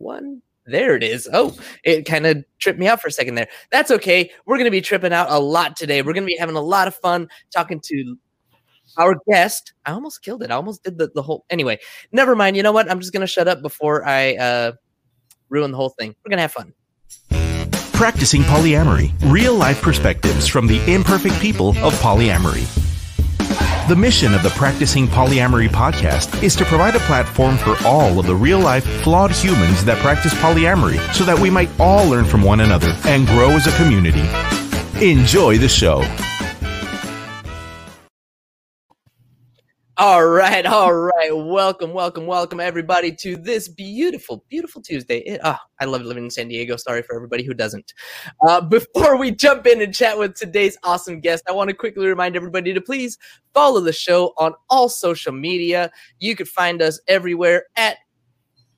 one. There it is. Oh, it kind of tripped me out for a second there. That's okay. We're going to be tripping out a lot today. We're going to be having a lot of fun talking to our guest. I almost killed it. I almost did the, the whole. Anyway, never mind. You know what? I'm just going to shut up before I uh, ruin the whole thing. We're going to have fun. Practicing Polyamory Real Life Perspectives from the Imperfect People of Polyamory. The mission of the Practicing Polyamory podcast is to provide a platform for all of the real life, flawed humans that practice polyamory so that we might all learn from one another and grow as a community. Enjoy the show. All right, all right. Welcome, welcome, welcome, everybody, to this beautiful, beautiful Tuesday. It, oh, I love living in San Diego. Sorry for everybody who doesn't. Uh, before we jump in and chat with today's awesome guest, I want to quickly remind everybody to please follow the show on all social media. You could find us everywhere at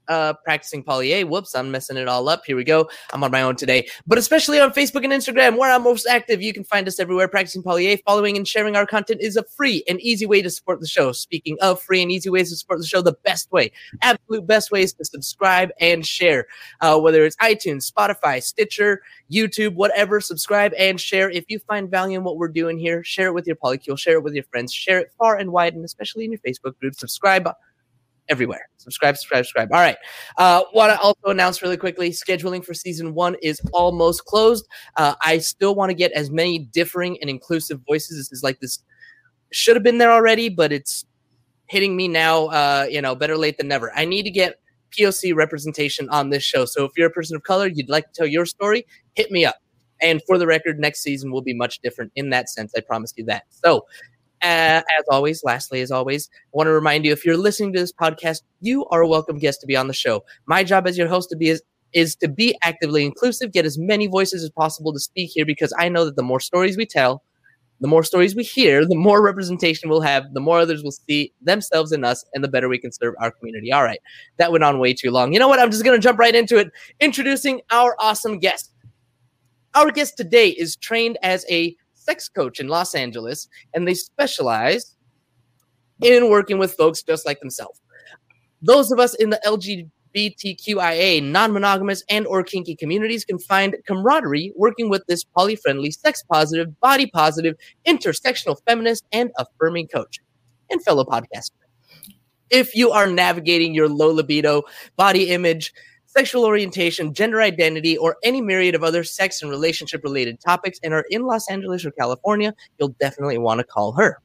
uh, practicing poly A. Whoops, I'm messing it all up. Here we go. I'm on my own today, but especially on Facebook and Instagram, where I'm most active. You can find us everywhere. Practicing poly A. Following and sharing our content is a free and easy way to support the show. Speaking of free and easy ways to support the show, the best way, absolute best ways to subscribe and share, uh, whether it's iTunes, Spotify, Stitcher, YouTube, whatever. Subscribe and share. If you find value in what we're doing here, share it with your polycule, share it with your friends, share it far and wide, and especially in your Facebook group. Subscribe everywhere. Subscribe, subscribe, subscribe. All right. Uh, Want to also announce really quickly scheduling for season one is almost closed. Uh, I still want to get as many differing and inclusive voices. This is like this should have been there already, but it's hitting me now. Uh, you know, better late than never. I need to get POC representation on this show. So if you're a person of color, you'd like to tell your story, hit me up. And for the record, next season will be much different in that sense. I promise you that. So uh, as always, lastly, as always, I want to remind you if you're listening to this podcast, you are a welcome guest to be on the show. My job as your host to be is, is to be actively inclusive, get as many voices as possible to speak here because I know that the more stories we tell, the more stories we hear, the more representation we'll have, the more others will see themselves in us, and the better we can serve our community. All right, that went on way too long. You know what? I'm just going to jump right into it, introducing our awesome guest. Our guest today is trained as a sex coach in Los Angeles, and they specialize in working with folks just like themselves. Those of us in the LGBTQIA, non-monogamous and or kinky communities can find camaraderie working with this poly-friendly, sex-positive, body-positive, intersectional feminist, and affirming coach and fellow podcaster. If you are navigating your low libido, body image, sexual orientation, gender identity, or any myriad of other sex and relationship related topics and are in Los Angeles or California, you'll definitely want to call her.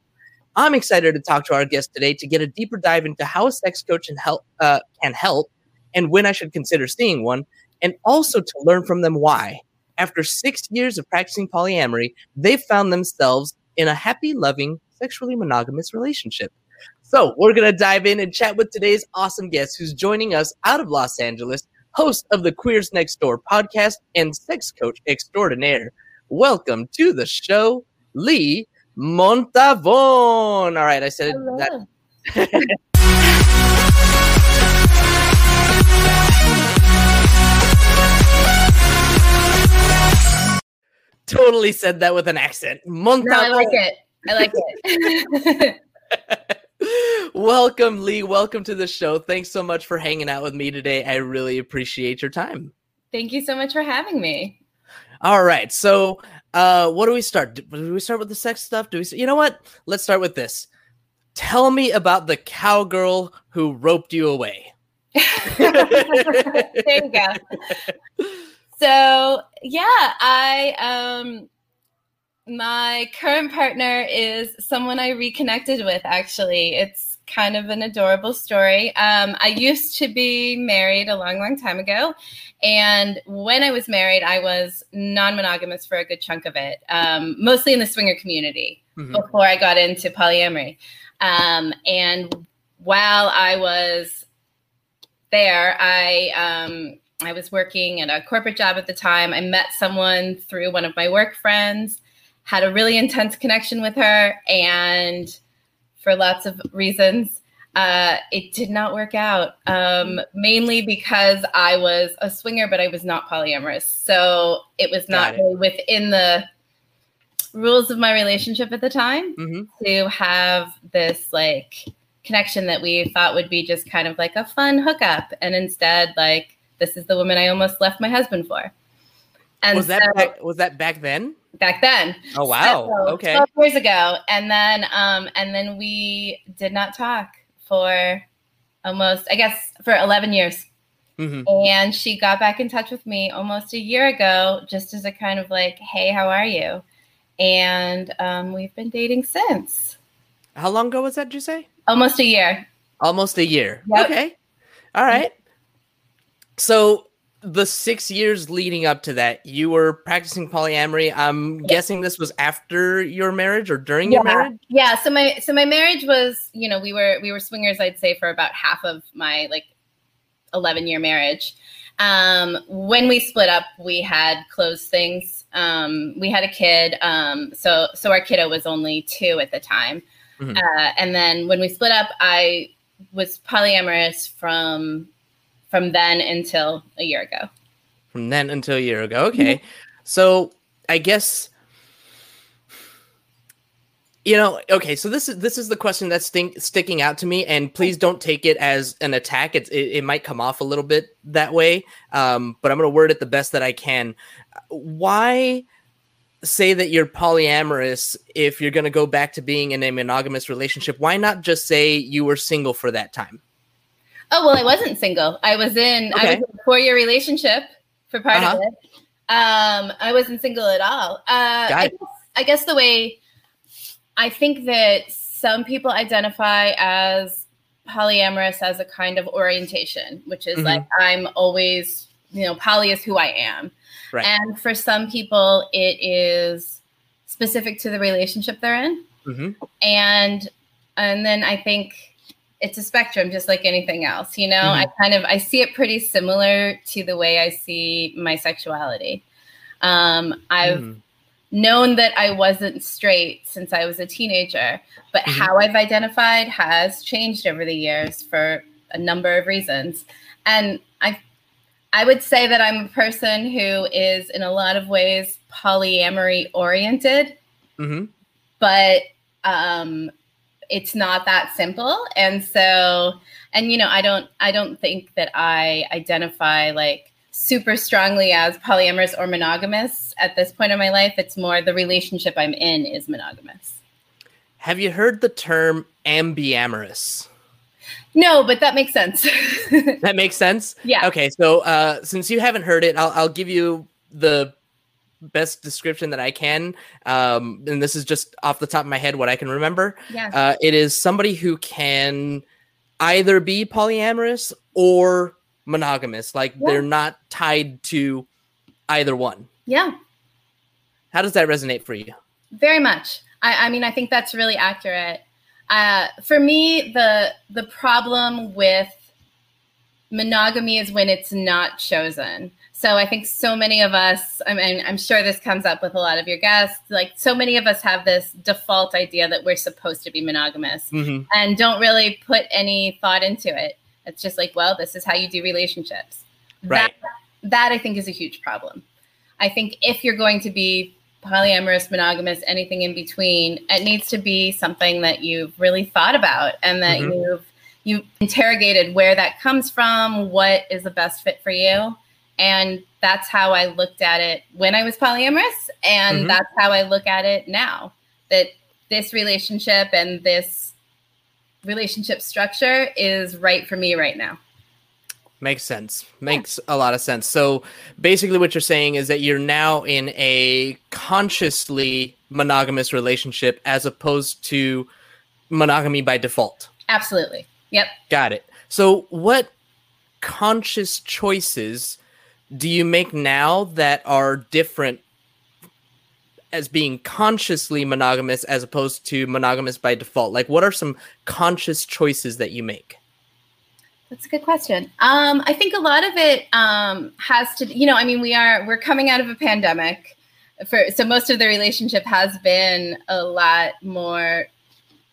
I'm excited to talk to our guest today to get a deeper dive into how a sex coach can help, uh, can help and when I should consider seeing one, and also to learn from them why. After six years of practicing polyamory, they've found themselves in a happy, loving, sexually monogamous relationship. So, we're going to dive in and chat with today's awesome guest who's joining us out of Los Angeles host of the Queers Next Door podcast and sex coach extraordinaire. Welcome to the show, Lee Montavon. All right, I said Hello. that. totally said that with an accent. Montavon. No, I like it. I like it. Welcome, Lee. Welcome to the show. Thanks so much for hanging out with me today. I really appreciate your time. Thank you so much for having me. All right. So, uh, what do we start? Do we start with the sex stuff? Do we? You know what? Let's start with this. Tell me about the cowgirl who roped you away. there you go. So yeah, I um my current partner is someone I reconnected with, actually. It's kind of an adorable story. Um, I used to be married a long, long time ago. And when I was married, I was non monogamous for a good chunk of it, um, mostly in the swinger community mm-hmm. before I got into polyamory. Um, and while I was there, I um, I was working at a corporate job at the time. I met someone through one of my work friends had a really intense connection with her, and for lots of reasons, uh, it did not work out. Um, mainly because I was a swinger, but I was not polyamorous, so it was not it. really within the rules of my relationship at the time mm-hmm. to have this like connection that we thought would be just kind of like a fun hookup, and instead, like this is the woman I almost left my husband for. And was that so, back, was that back then? Back then. Oh wow. So, okay. Twelve years ago, and then um, and then we did not talk for almost, I guess, for eleven years. Mm-hmm. And she got back in touch with me almost a year ago, just as a kind of like, "Hey, how are you?" And um, we've been dating since. How long ago was that? Did you say? Almost a year. Almost a year. Yep. Okay. All right. So the six years leading up to that, you were practicing polyamory. I'm guessing this was after your marriage or during yeah. your marriage. Yeah. So my so my marriage was, you know, we were we were swingers. I'd say for about half of my like eleven year marriage. Um, when we split up, we had closed things. Um, we had a kid. Um, so so our kiddo was only two at the time. Mm-hmm. Uh, and then when we split up, I was polyamorous from from then until a year ago. From then until a year ago. Okay. Mm-hmm. So I guess you know okay so this is this is the question that's stink, sticking out to me and please don't take it as an attack it's, it, it might come off a little bit that way um, but i'm going to word it the best that i can why say that you're polyamorous if you're going to go back to being in a monogamous relationship why not just say you were single for that time oh well i wasn't single i was in okay. i was in a four year relationship for part uh-huh. of it um i wasn't single at all uh I guess, I guess the way i think that some people identify as polyamorous as a kind of orientation which is mm-hmm. like i'm always you know poly is who i am Right. And for some people, it is specific to the relationship they're in. Mm-hmm. And and then I think it's a spectrum, just like anything else. You know, mm-hmm. I kind of I see it pretty similar to the way I see my sexuality. Um, I've mm. known that I wasn't straight since I was a teenager, but mm-hmm. how I've identified has changed over the years for a number of reasons. And I I would say that I'm a person who is, in a lot of ways, polyamory oriented, mm-hmm. but um, it's not that simple. And so, and you know, I don't, I don't think that I identify like super strongly as polyamorous or monogamous at this point in my life. It's more the relationship I'm in is monogamous. Have you heard the term ambiamorous? No, but that makes sense. that makes sense. Yeah. Okay, so uh, since you haven't heard it, I'll, I'll give you the best description that I can. Um, and this is just off the top of my head what I can remember. Yeah. Uh, it is somebody who can either be polyamorous or monogamous. Like yeah. they're not tied to either one. Yeah. How does that resonate for you? Very much. I, I mean, I think that's really accurate. Uh, for me, the the problem with monogamy is when it's not chosen. So I think so many of us, I mean, I'm sure this comes up with a lot of your guests, like so many of us have this default idea that we're supposed to be monogamous mm-hmm. and don't really put any thought into it. It's just like, well, this is how you do relationships. Right. That, that I think is a huge problem. I think if you're going to be polyamorous, monogamous, anything in between, it needs to be something that you've really thought about and that mm-hmm. you've you interrogated where that comes from, what is the best fit for you. And that's how I looked at it when I was polyamorous. And mm-hmm. that's how I look at it now. That this relationship and this relationship structure is right for me right now. Makes sense. Makes a lot of sense. So basically, what you're saying is that you're now in a consciously monogamous relationship as opposed to monogamy by default. Absolutely. Yep. Got it. So, what conscious choices do you make now that are different as being consciously monogamous as opposed to monogamous by default? Like, what are some conscious choices that you make? That's a good question. Um, I think a lot of it um, has to, you know, I mean, we are we're coming out of a pandemic, for so most of the relationship has been a lot more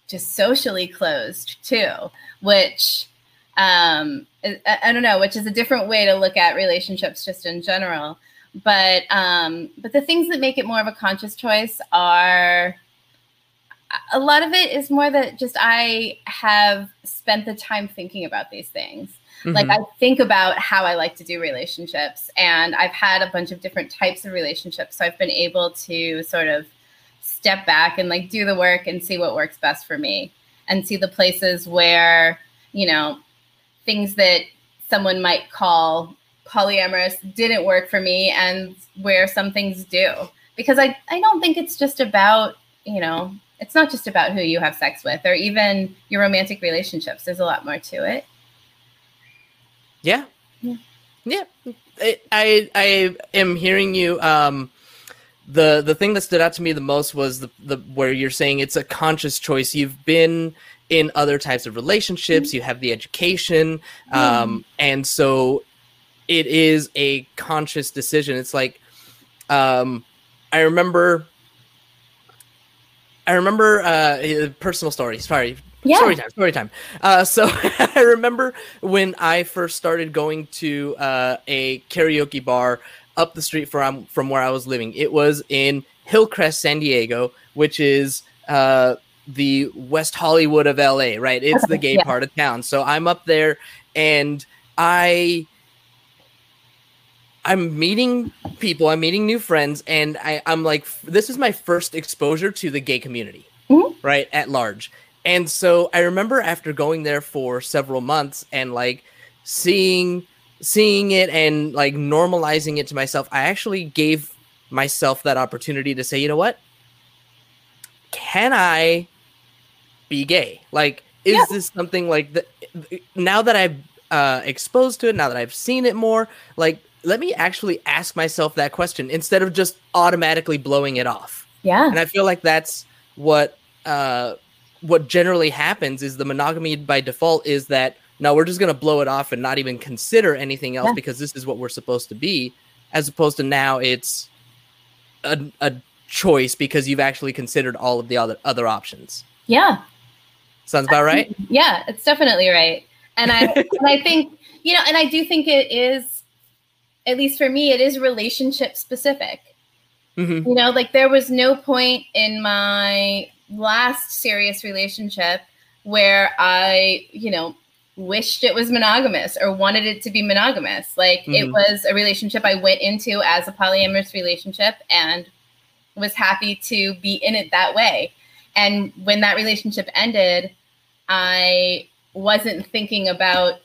just socially closed too, which um, I, I don't know, which is a different way to look at relationships just in general. But um, but the things that make it more of a conscious choice are a lot of it is more that just I have spent the time thinking about these things. Like Mhm. I think about how I like to do relationships, and I've had a bunch of different types of relationships. So I've been able to sort of step back and like do the work and see what works best for me, and see the places where you know things that someone might call polyamorous didn't work for me, and where some things do. Because I I don't think it's just about you know it's not just about who you have sex with or even your romantic relationships. There's a lot more to it. Yeah. Yeah. Yeah. I, I I am hearing you. Um, the the thing that stood out to me the most was the the where you're saying it's a conscious choice. You've been in other types of relationships. You have the education, um, and so it is a conscious decision. It's like, um, I remember. I remember uh, a personal story. Sorry, Yeah. story time story time uh, so i remember when i first started going to uh, a karaoke bar up the street from from where i was living it was in hillcrest san diego which is uh, the west hollywood of la right it's the gay Yeah. part of town so i'm up there and i i'm meeting people i'm meeting new friends and I, i'm like this is my first exposure to the gay community Mhm. right at large and so I remember after going there for several months and like seeing seeing it and like normalizing it to myself, I actually gave myself that opportunity to say, you know what? Can I be gay? Like, is Yeah. this something like that? Now that I've uh, exposed to it, now that I've seen it more, like, let me actually ask myself that question instead of just automatically blowing it off Yeah. and i feel like that's what uh what generally happens is the monogamy by default is that no we're just going to blow it off and not even consider anything else Yeah. because this is what we're supposed to be as opposed to now it's a, a choice because you've actually considered all of the other other options Yeah. Sounds about right Yeah, it's definitely right. And I and I think, you know, and I do think it is at least for me it is relationship specific. hmm You know, like there was no point in my last serious relationship where I, you know, wished it was monogamous or wanted it to be monogamous. Like it Mhm. was a relationship I went into as a polyamorous relationship and was happy to be in it that way. And when that relationship ended, I wasn't thinking about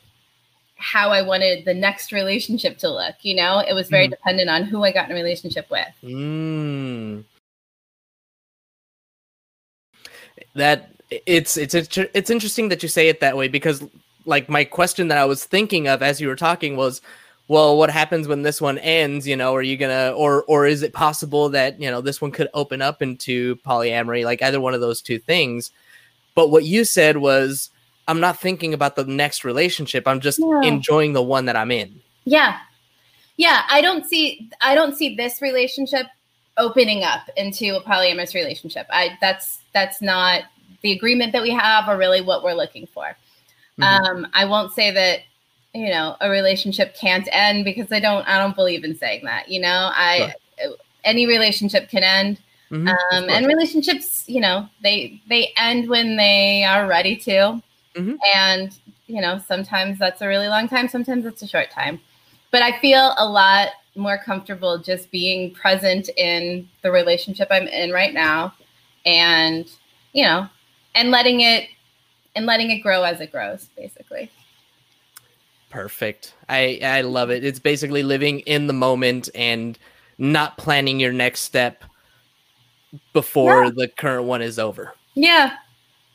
how I wanted the next relationship to look. You know, it was very Mhm. dependent on who I got in a relationship with. Mm. That it's it's it's interesting that you say it that way because like my question that I was thinking of as you were talking was well what happens when this one ends you know are you gonna or or is it possible that you know this one could open up into polyamory like either one of those two things but what you said was i'm not thinking about the next relationship i'm just Yeah. enjoying the one that i'm in Yeah. Yeah, I don't see I don't see this relationship opening up into a polyamorous relationship. I that's that's not the agreement that we have or really what we're looking for. Mhm. Um I won't say that you know a relationship can't end because I don't I don't believe in saying that, you know. I any relationship can end. Mhm, Um, and relationships, you know, they they end when they are ready to, Mhm. and you know, sometimes that's a really long time, sometimes it's a short time. But I feel a lot more comfortable just being present in the relationship I'm in right now, and you know, and letting it and letting it grow as it grows, basically. Perfect. I I love it. It's basically living in the moment and not planning your next step before Yeah. the current one is over. Yeah.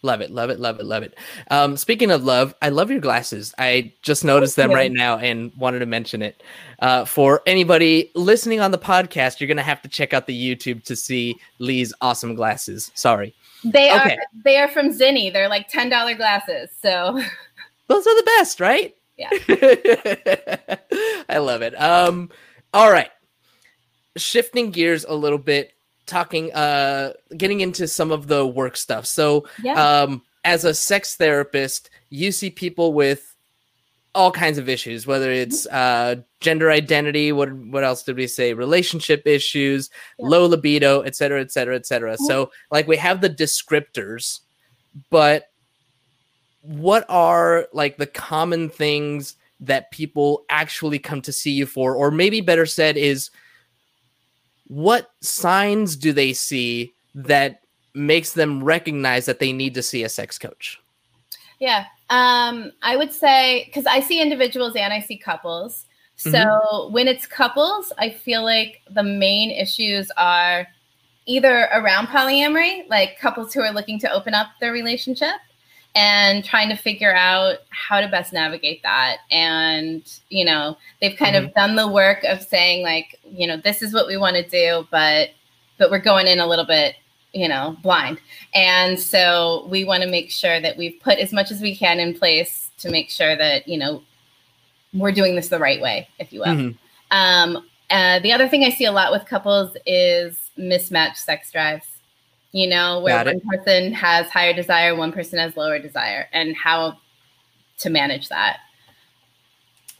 Love it. Love it. Love it. Love it. Um, speaking of love, I love your glasses. I just noticed them right now and wanted to mention it. Uh, for anybody listening on the podcast, you're gonna have to check out the YouTube to see Lee's awesome glasses. Sorry, They Okay. are they are from Zenni. They're like ten dollar glasses. So those are the best, right? Yeah. I love it. Um, all right. Shifting gears a little bit, talking uh getting into some of the work stuff. So yeah. um as a sex therapist, you see people with all kinds of issues, whether it's uh gender identity, what what else did we say? Relationship issues, Yeah. low libido, et cetera, et cetera, et cetera. So like we have the descriptors, but what are like the common things that people actually come to see you for? Or maybe better said, is what signs do they see that makes them recognize that they need to see a sex coach? Yeah. Um, I would say because I see individuals and I see couples. So mm-hmm. when it's couples, I feel like the main issues are either around polyamory, like couples who are looking to open up their relationship and trying to figure out how to best navigate that. And, you know, they've kind mm-hmm. of done the work of saying like, you know, this is what we want to do, but but we're going in a little bit you know, blind. And so we want to make sure that we've put as much as we can in place to make sure that, you know, we're doing this the right way, if you will. Mm-hmm. Um, uh, the other thing I see a lot with couples is mismatched sex drives. You know, where one person has higher desire, one person has lower desire, and how to manage that.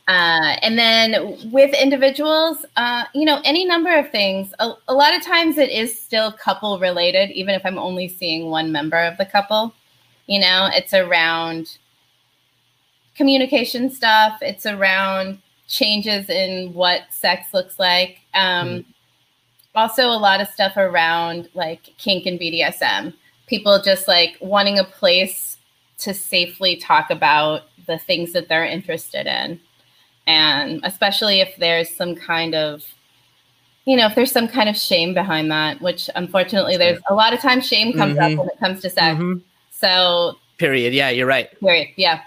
Uh, and then with individuals, uh, you know, any number of things. A, a, lot of times it is still couple related, even if I'm only seeing one member of the couple. You know, it's around communication stuff, it's around changes in what sex looks like. Um, mm-hmm. Also, a lot of stuff around like kink and BDSM. People just like wanting a place to safely talk about the things that they're interested in and especially if there's some kind of you know if there's some kind of shame behind that which unfortunately there's a lot of times shame comes mm-hmm. up when it comes to sex mm-hmm. so period yeah you're right period yeah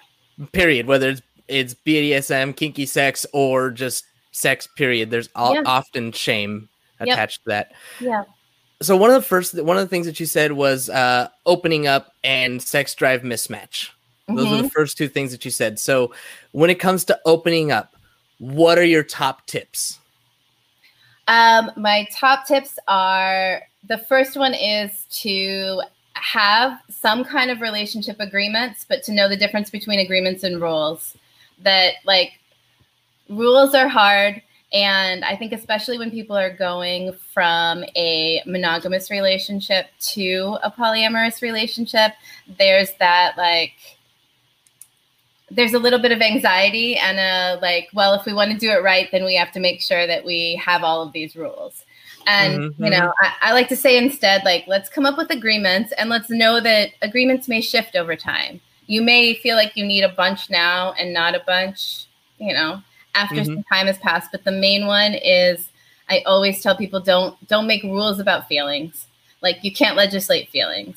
period whether it's it's bdsm kinky sex or just sex period there's all, yeah. often shame attached yep. to that yeah so one of the first one of the things that you said was uh opening up and sex drive mismatch those mm-hmm. are the first two things that you said. So, when it comes to opening up, what are your top tips? Um, my top tips are the first one is to have some kind of relationship agreements, but to know the difference between agreements and rules. That like rules are hard. And I think, especially when people are going from a monogamous relationship to a polyamorous relationship, there's that like, there's a little bit of anxiety and a like, well, if we want to do it right, then we have to make sure that we have all of these rules. And mm-hmm. you know, I, I, like to say instead, like, let's come up with agreements and let's know that agreements may shift over time. You may feel like you need a bunch now and not a bunch, you know, after mm-hmm. some time has passed. But the main one is I always tell people don't don't make rules about feelings. Like you can't legislate feelings.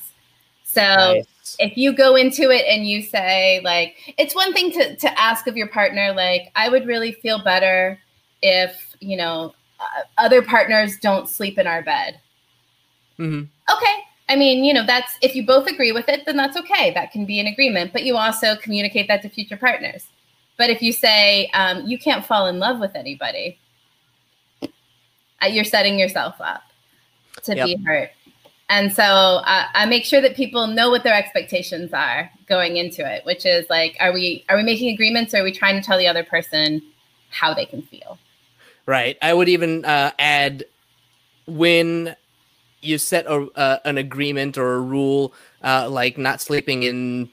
So nice. if you go into it and you say like it's one thing to to ask of your partner like I would really feel better if, you know, uh, other partners don't sleep in our bed. Mm-hmm. Okay. I mean, you know, that's if you both agree with it, then that's okay. That can be an agreement, but you also communicate that to future partners. But if you say um, you can't fall in love with anybody, uh, you're setting yourself up to yep. be hurt. And so uh, I make sure that people know what their expectations are going into it, which is like, are we are we making agreements or are we trying to tell the other person how they can feel? Right. I would even uh, add when you set a, uh, an agreement or a rule, uh, like not sleeping in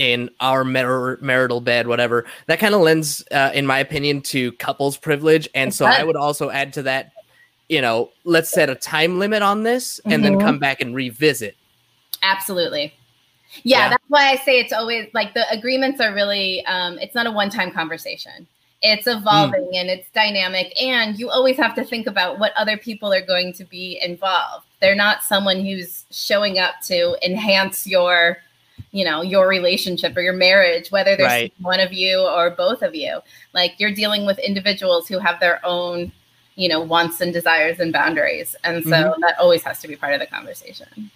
in our mar- marital bed, whatever. That kind of lends, uh, in my opinion, to couples privilege. And it so does. I would also add to that you know, let's set a time limit on this and mm-hmm. then come back and revisit. Absolutely. Yeah, yeah, that's why I say it's always like the agreements are really um, it's not a one-time conversation. It's evolving mm. and it's dynamic and you always have to think about what other people are going to be involved. They're not someone who's showing up to enhance your you know your relationship or your marriage whether there's right. one of you or both of you like you're dealing with individuals who have their own you know wants and desires and boundaries. And so mm-hmm. that always has to be part of the conversation.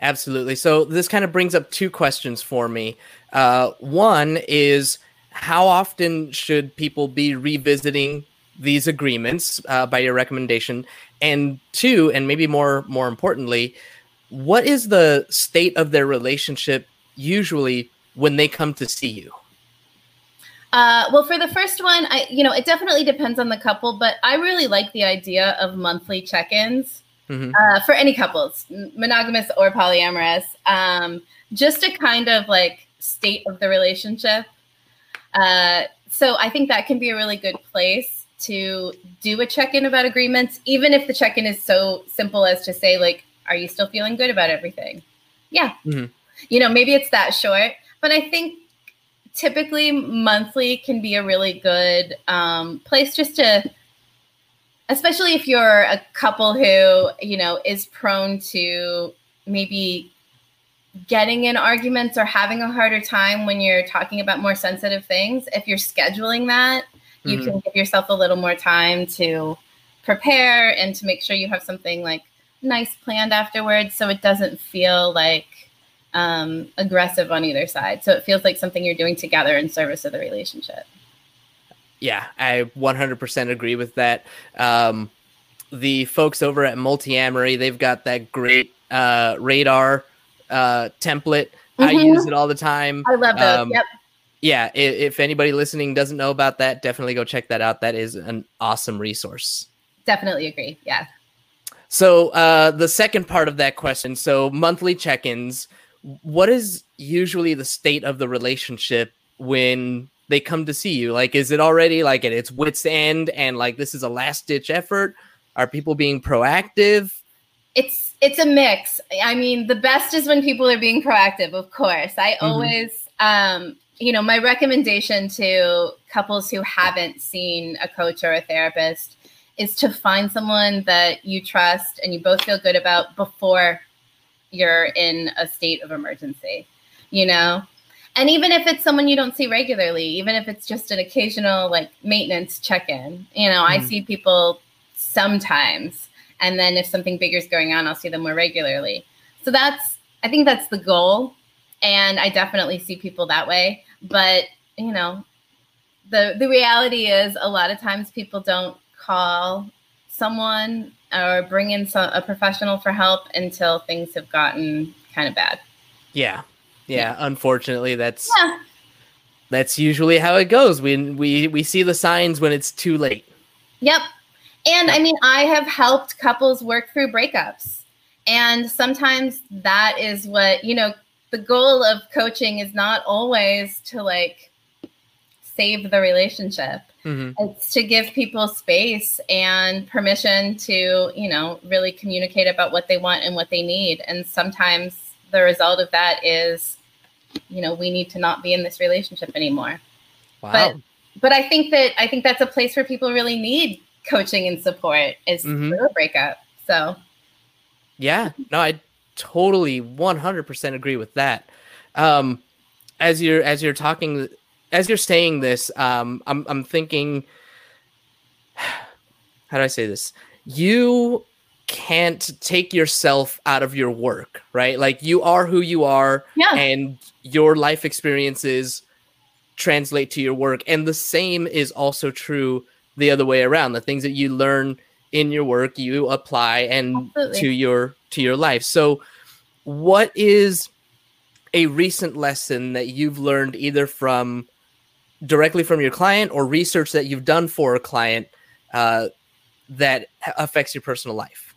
Absolutely. So this kind of brings up two questions for me. Uh, one is how often should people be revisiting these agreements uh, by your recommendation? And two and maybe more more importantly what is the state of their relationship usually when they come to see you uh, well, for the first one, I you know it definitely depends on the couple, but I really like the idea of monthly check-ins mm-hmm. uh, for any couples, monogamous or polyamorous, um, just to kind of like state of the relationship. Uh, so I think that can be a really good place to do a check in about agreements, even if the check in is so simple as to say, like, are you still feeling good about everything? Yeah. Mhm. You know, maybe it's that short, but I think typically monthly can be a really good um, place just to especially if you're a couple who you know is prone to maybe getting in arguments or having a harder time when you're talking about more sensitive things if you're scheduling that you Mhm. can give yourself a little more time to prepare and to make sure you have something like nice planned afterwards so it doesn't feel like um, aggressive on either side so it feels like something you're doing together in service of the relationship Yeah, I 100% agree with that. Um, the folks over at Multiamory, they've got that great uh, radar uh, template. I Mhm. use it all the time. i love those Um, yep Yeah, i- if anybody listening doesn't know about that, definitely go check that out. That is an awesome resource. definitely agree yeah So uh, the second part of that question, so monthly check-ins, what is usually the state of the relationship when they come to see you? Like, is it already like at its wits end and like this is a last ditch effort? Are people being proactive? it's it's a mix i mean the best is when people are being proactive of course i Mhm. always um you know my recommendation to couples who haven't seen a coach or a therapist is to find someone that you trust and you both feel good about before you're in a state of emergency you know? And even if it's someone you don't see regularly even if it's just an occasional like maintenance check-in you know i Mhm. see people sometimes and then if something bigger is going on i'll see them more regularly. So that's i think that's the goal and i definitely see people that way. But you know the the reality is a lot of times people don't call someone or bring in some, a professional for help until things have gotten kind of bad Yeah. Yeah, unfortunately that's yeah that's usually how it goes. We we we see the signs when it's too late. Yep. And I mean, I have helped couples work through breakups. And sometimes that is what, you know, the goal of coaching is not always to like save the relationship. Mhm. It's to give people space and permission to, you know, really communicate about what they want and what they need. And sometimes the result of that is, you know, we need to not be in this relationship anymore Wow. But- but I think that I think that's a place where people really need coaching and support is Mhm. through a breakup. So Yeah, no, I totally 100% agree with that. Um, as you're as you're talking, as you're saying this, um, I'm I'm thinking, how do I say this? You can't take yourself out of your work, right? Like you are who you are, yeah, and your life experiences translate to your work, and the same is also true the other way around. The things that you learn in your work you apply and Absolutely. to your to your life so what is a recent lesson that you've learned either from directly from your client or research that you've done for a client uh, that affects your personal life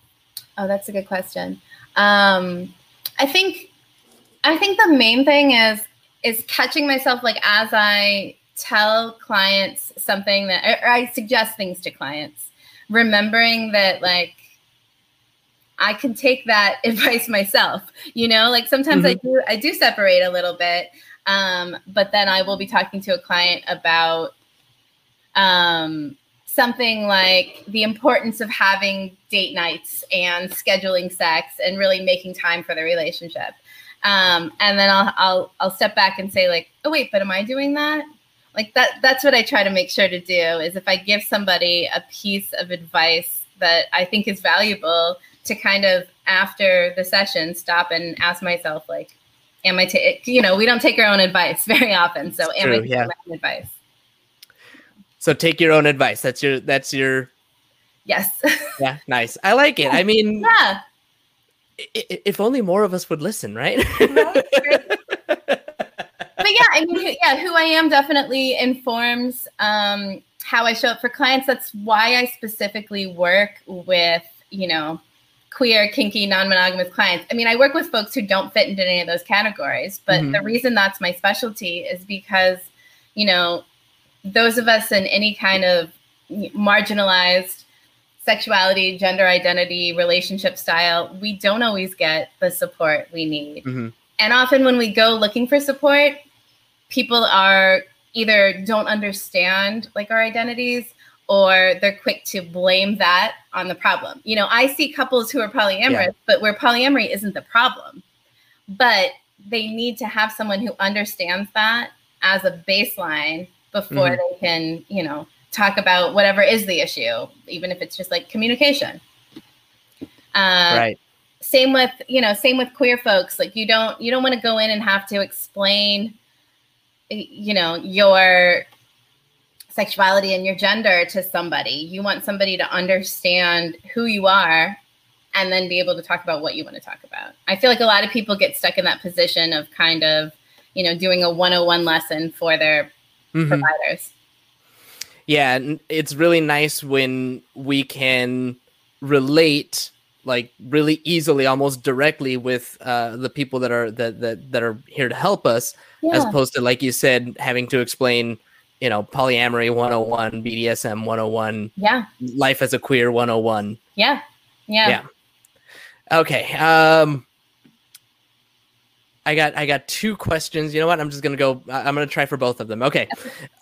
Oh, that's a good question. Um, I think I think the main thing is is catching myself like as I tell clients something that or, I suggest things to clients, remembering that like I can take that advice myself. You know, like sometimes I do I do separate a little bit, um, but then I will be talking to a client about um, something like the importance of having date nights and scheduling sex and really making time for the relationship. Um, and then I'll, I'll I'll step back and say like, oh wait, but am I doing that? Like that that's what I try to make sure to do is if I give somebody a piece of advice that I think is valuable to kind of after the session stop and ask myself like, am I ta- you know we don't take our own advice very often, so It's am I taking yeah. my own advice? so take your own advice that's your that's your Yes. yeah nice i like it i mean yeah. if only more of us would listen right but yeah, I mean, yeah, who I am definitely informs um, how I show up for clients. That's why I specifically work with, you know, queer, kinky, non-monogamous clients. I mean, I work with folks who don't fit into any of those categories, but Mhm. the reason that's my specialty is because, you know, those of us in any kind of marginalized sexuality, gender identity, relationship style, we don't always get the support we need. Mm-hmm. And often when we go looking for support, people are either don't understand like our identities or they're quick to blame that on the problem. You know, I see couples who are polyamorous, yeah. but where polyamory isn't the problem. But they need to have someone who understands that as a baseline before mm-hmm. they can, you know, talk about whatever is the issue, even if it's just like communication. Uh, right. Same with, you know, same with queer folks. Like you don't, you don't want to go in and have to explain, you know, your sexuality and your gender to somebody. You want somebody to understand who you are and then be able to talk about what you want to talk about. I feel like a lot of people get stuck in that position of kind of, you know, doing a 101 lesson for their mm-hmm. providers. Yeah, it's really nice when we can relate like really easily almost directly with uh, the people that are that, that that are here to help us yeah. as opposed to like you said having to explain you know polyamory 101 bdsm 101 yeah life as a queer 101 yeah yeah yeah Okay. Um I got I got two questions. You know what? I'm just gonna go. I'm gonna try for both of them. Okay.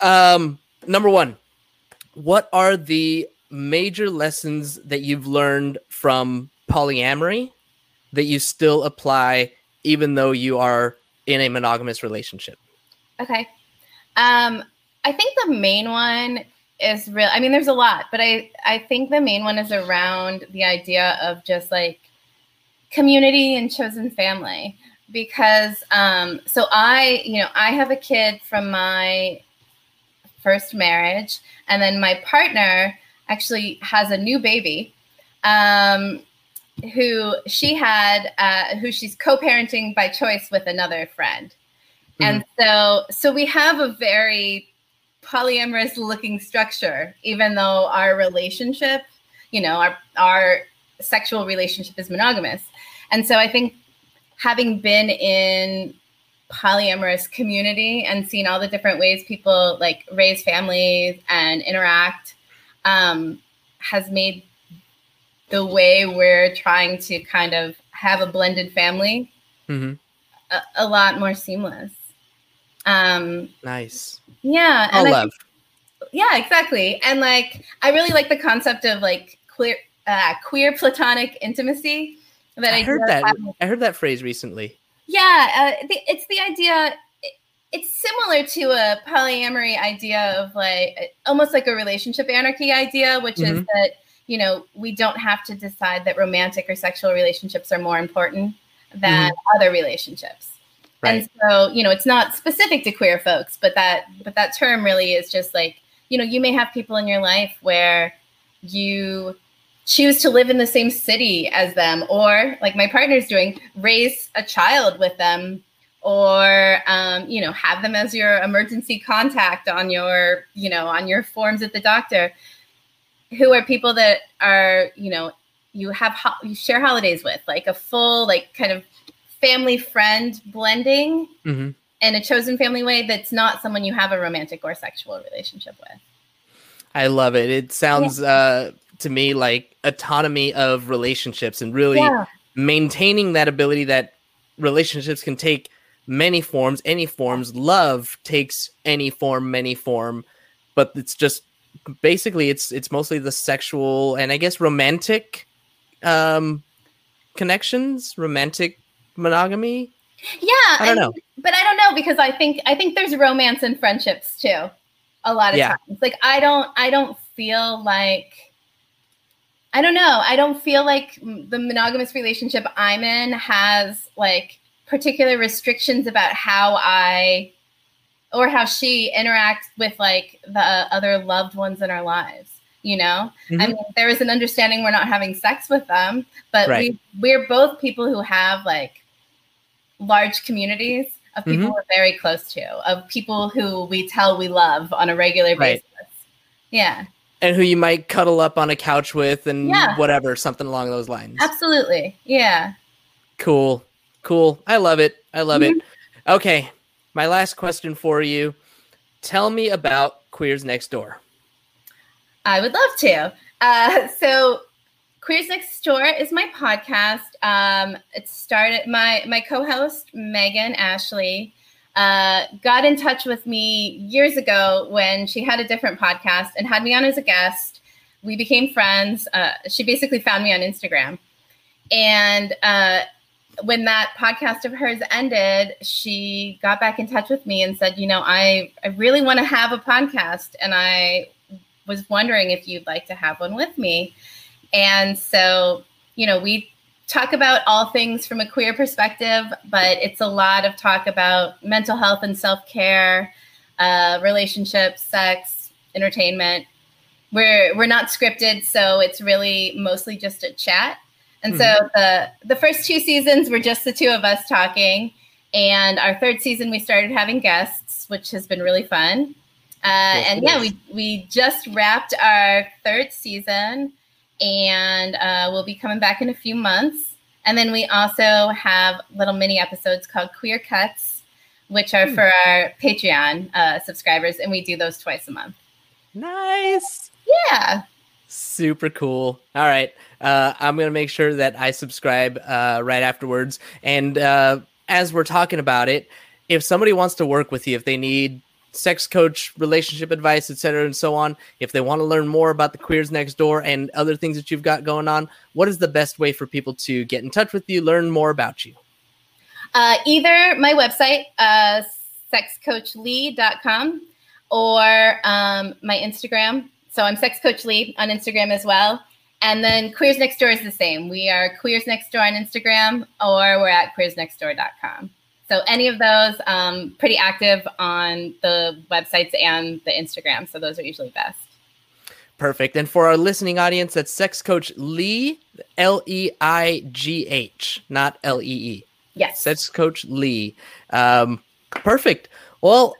Um, number one, what are the major lessons that you've learned from polyamory that you still apply even though you are in a monogamous relationship? Okay. Um, I think the main one is real. I mean, there's a lot, but I I think the main one is around the idea of just like community and chosen family because um, so I, you know, I have a kid from my first marriage, and then my partner actually has a new baby. Um, who she had, uh, who she's co-parenting by choice with another friend, mm-hmm. and so so we have a very polyamorous looking structure, even though our relationship, you know, our our sexual relationship is monogamous. And so I think having been in polyamorous community and seeing all the different ways people like raise families and interact um, has made the way we're trying to kind of have a blended family mm-hmm. a, a, lot more seamless. Um, nice. Yeah. All love. Think, yeah, exactly. And like, I really like the concept of like queer, uh, queer platonic intimacy that I heard that. Having. I heard that phrase recently. Yeah, uh, the, it's the idea. It's similar to a polyamory idea of like almost like a relationship anarchy idea, which mm-hmm. is that you know we don't have to decide that romantic or sexual relationships are more important than mm-hmm. other relationships. Right. And so, you know, it's not specific to queer folks, but that but that term really is just like, you know, you may have people in your life where you choose to live in the same city as them or like my partner's doing raise a child with them or um, you know have them as your emergency contact on your you know on your forms at the doctor who are people that are you know you have ho- you share holidays with like a full like kind of family friend blending mm-hmm. in a chosen family way that's not someone you have a romantic or sexual relationship with i love it it sounds yeah. uh to me like autonomy of relationships and really yeah. maintaining that ability that relationships can take many forms, any forms. Love takes any form, many form, but it's just basically it's it's mostly the sexual and I guess romantic um connections, romantic monogamy. Yeah, I don't know. But I don't know because I think I think there's romance and friendships too. A lot of yeah. times. Like I don't I don't feel like I don't know. I don't feel like the monogamous relationship I'm in has like particular restrictions about how I or how she interacts with like the other loved ones in our lives. You know, mm-hmm. I mean, there is an understanding we're not having sex with them, but right. we we're both people who have like large communities of people mm-hmm. we're very close to, of people who we tell we love on a regular right. basis. Yeah and who you might cuddle up on a couch with and yeah. whatever, something along those lines. Absolutely. Yeah. Cool. Cool. I love it. I love mm-hmm. it. Okay. My last question for you. Tell me about Queers Next Door? I would love to. Uh, so, Queers Next Door is my podcast. Um, it started my my co-host Megan Ashley uh, got in touch with me years ago when she had a different podcast and had me on as a guest. We became friends. Uh, she basically found me on Instagram, and uh, when that podcast of hers ended, she got back in touch with me and said, "You know, I I really want to have a podcast, and I was wondering if you'd like to have one with me." And so, you know, we talk about all things from a queer perspective, but it's a lot of talk about mental health and self care, uh, relationships, sex, entertainment. We're we're not scripted, so it's really mostly just a chat. And mm-hmm. so the the first two seasons were just the two of us talking, and our third season we started having guests, which has been really fun. Uh, and yeah, we we just wrapped our third season and uh, we'll be coming back in a few months. And then we also have little mini episodes called Queer Cuts, which are hmm. for our Patreon uh, subscribers, and we do those twice a month. Nice. Yeah. Super cool. All right. Uh, I'm going to make sure that I subscribe uh, right afterwards. And uh, as we're talking about it, if somebody wants to work with you, if they need sex coach, relationship advice, etc., and so on. If they want to learn more about the Queers Next Door and other things that you've got going on, what is the best way for people to get in touch with you, learn more about you? Uh, either my website, uh, sexcoachleigh.com, or um, my Instagram. So I'm Sex Coach Leigh on Instagram as well. And then Queers Next Door is the same. We are Queers Next Door on Instagram, or we're at queersnextdoor.com. So any of those, um, pretty active on the websites and the Instagram. So those are usually best. Perfect. And for our listening audience, that's Sex Coach Leigh, L E I G H, not L E E. Yes. Sex Coach Leigh. Um, perfect. Well,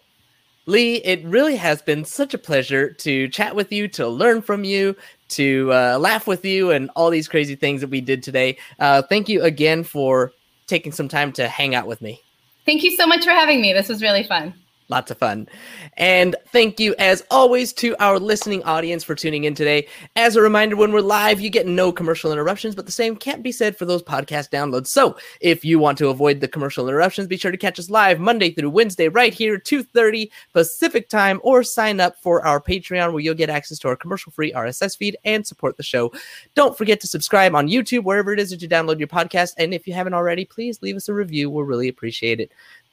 Leigh, it really has been such a pleasure to chat with you, to learn from you, to uh, laugh with you, and all these crazy things that we did today. Uh, thank you again for taking some time to hang out with me. Thank you so much for having me. This was really fun. Lots of fun. And thank you, as always, to our listening audience for tuning in today. As a reminder, when we're live, you get no commercial interruptions, but the same can't be said for those podcast downloads. So if you want to avoid the commercial interruptions, be sure to catch us live Monday through Wednesday right here, 2.30 Pacific time, or sign up for our Patreon where you'll get access to our commercial-free RSS feed and support the show. Don't forget to subscribe on YouTube, wherever it is that you download your podcast. And if you haven't already, please leave us a review. We'll really appreciate it.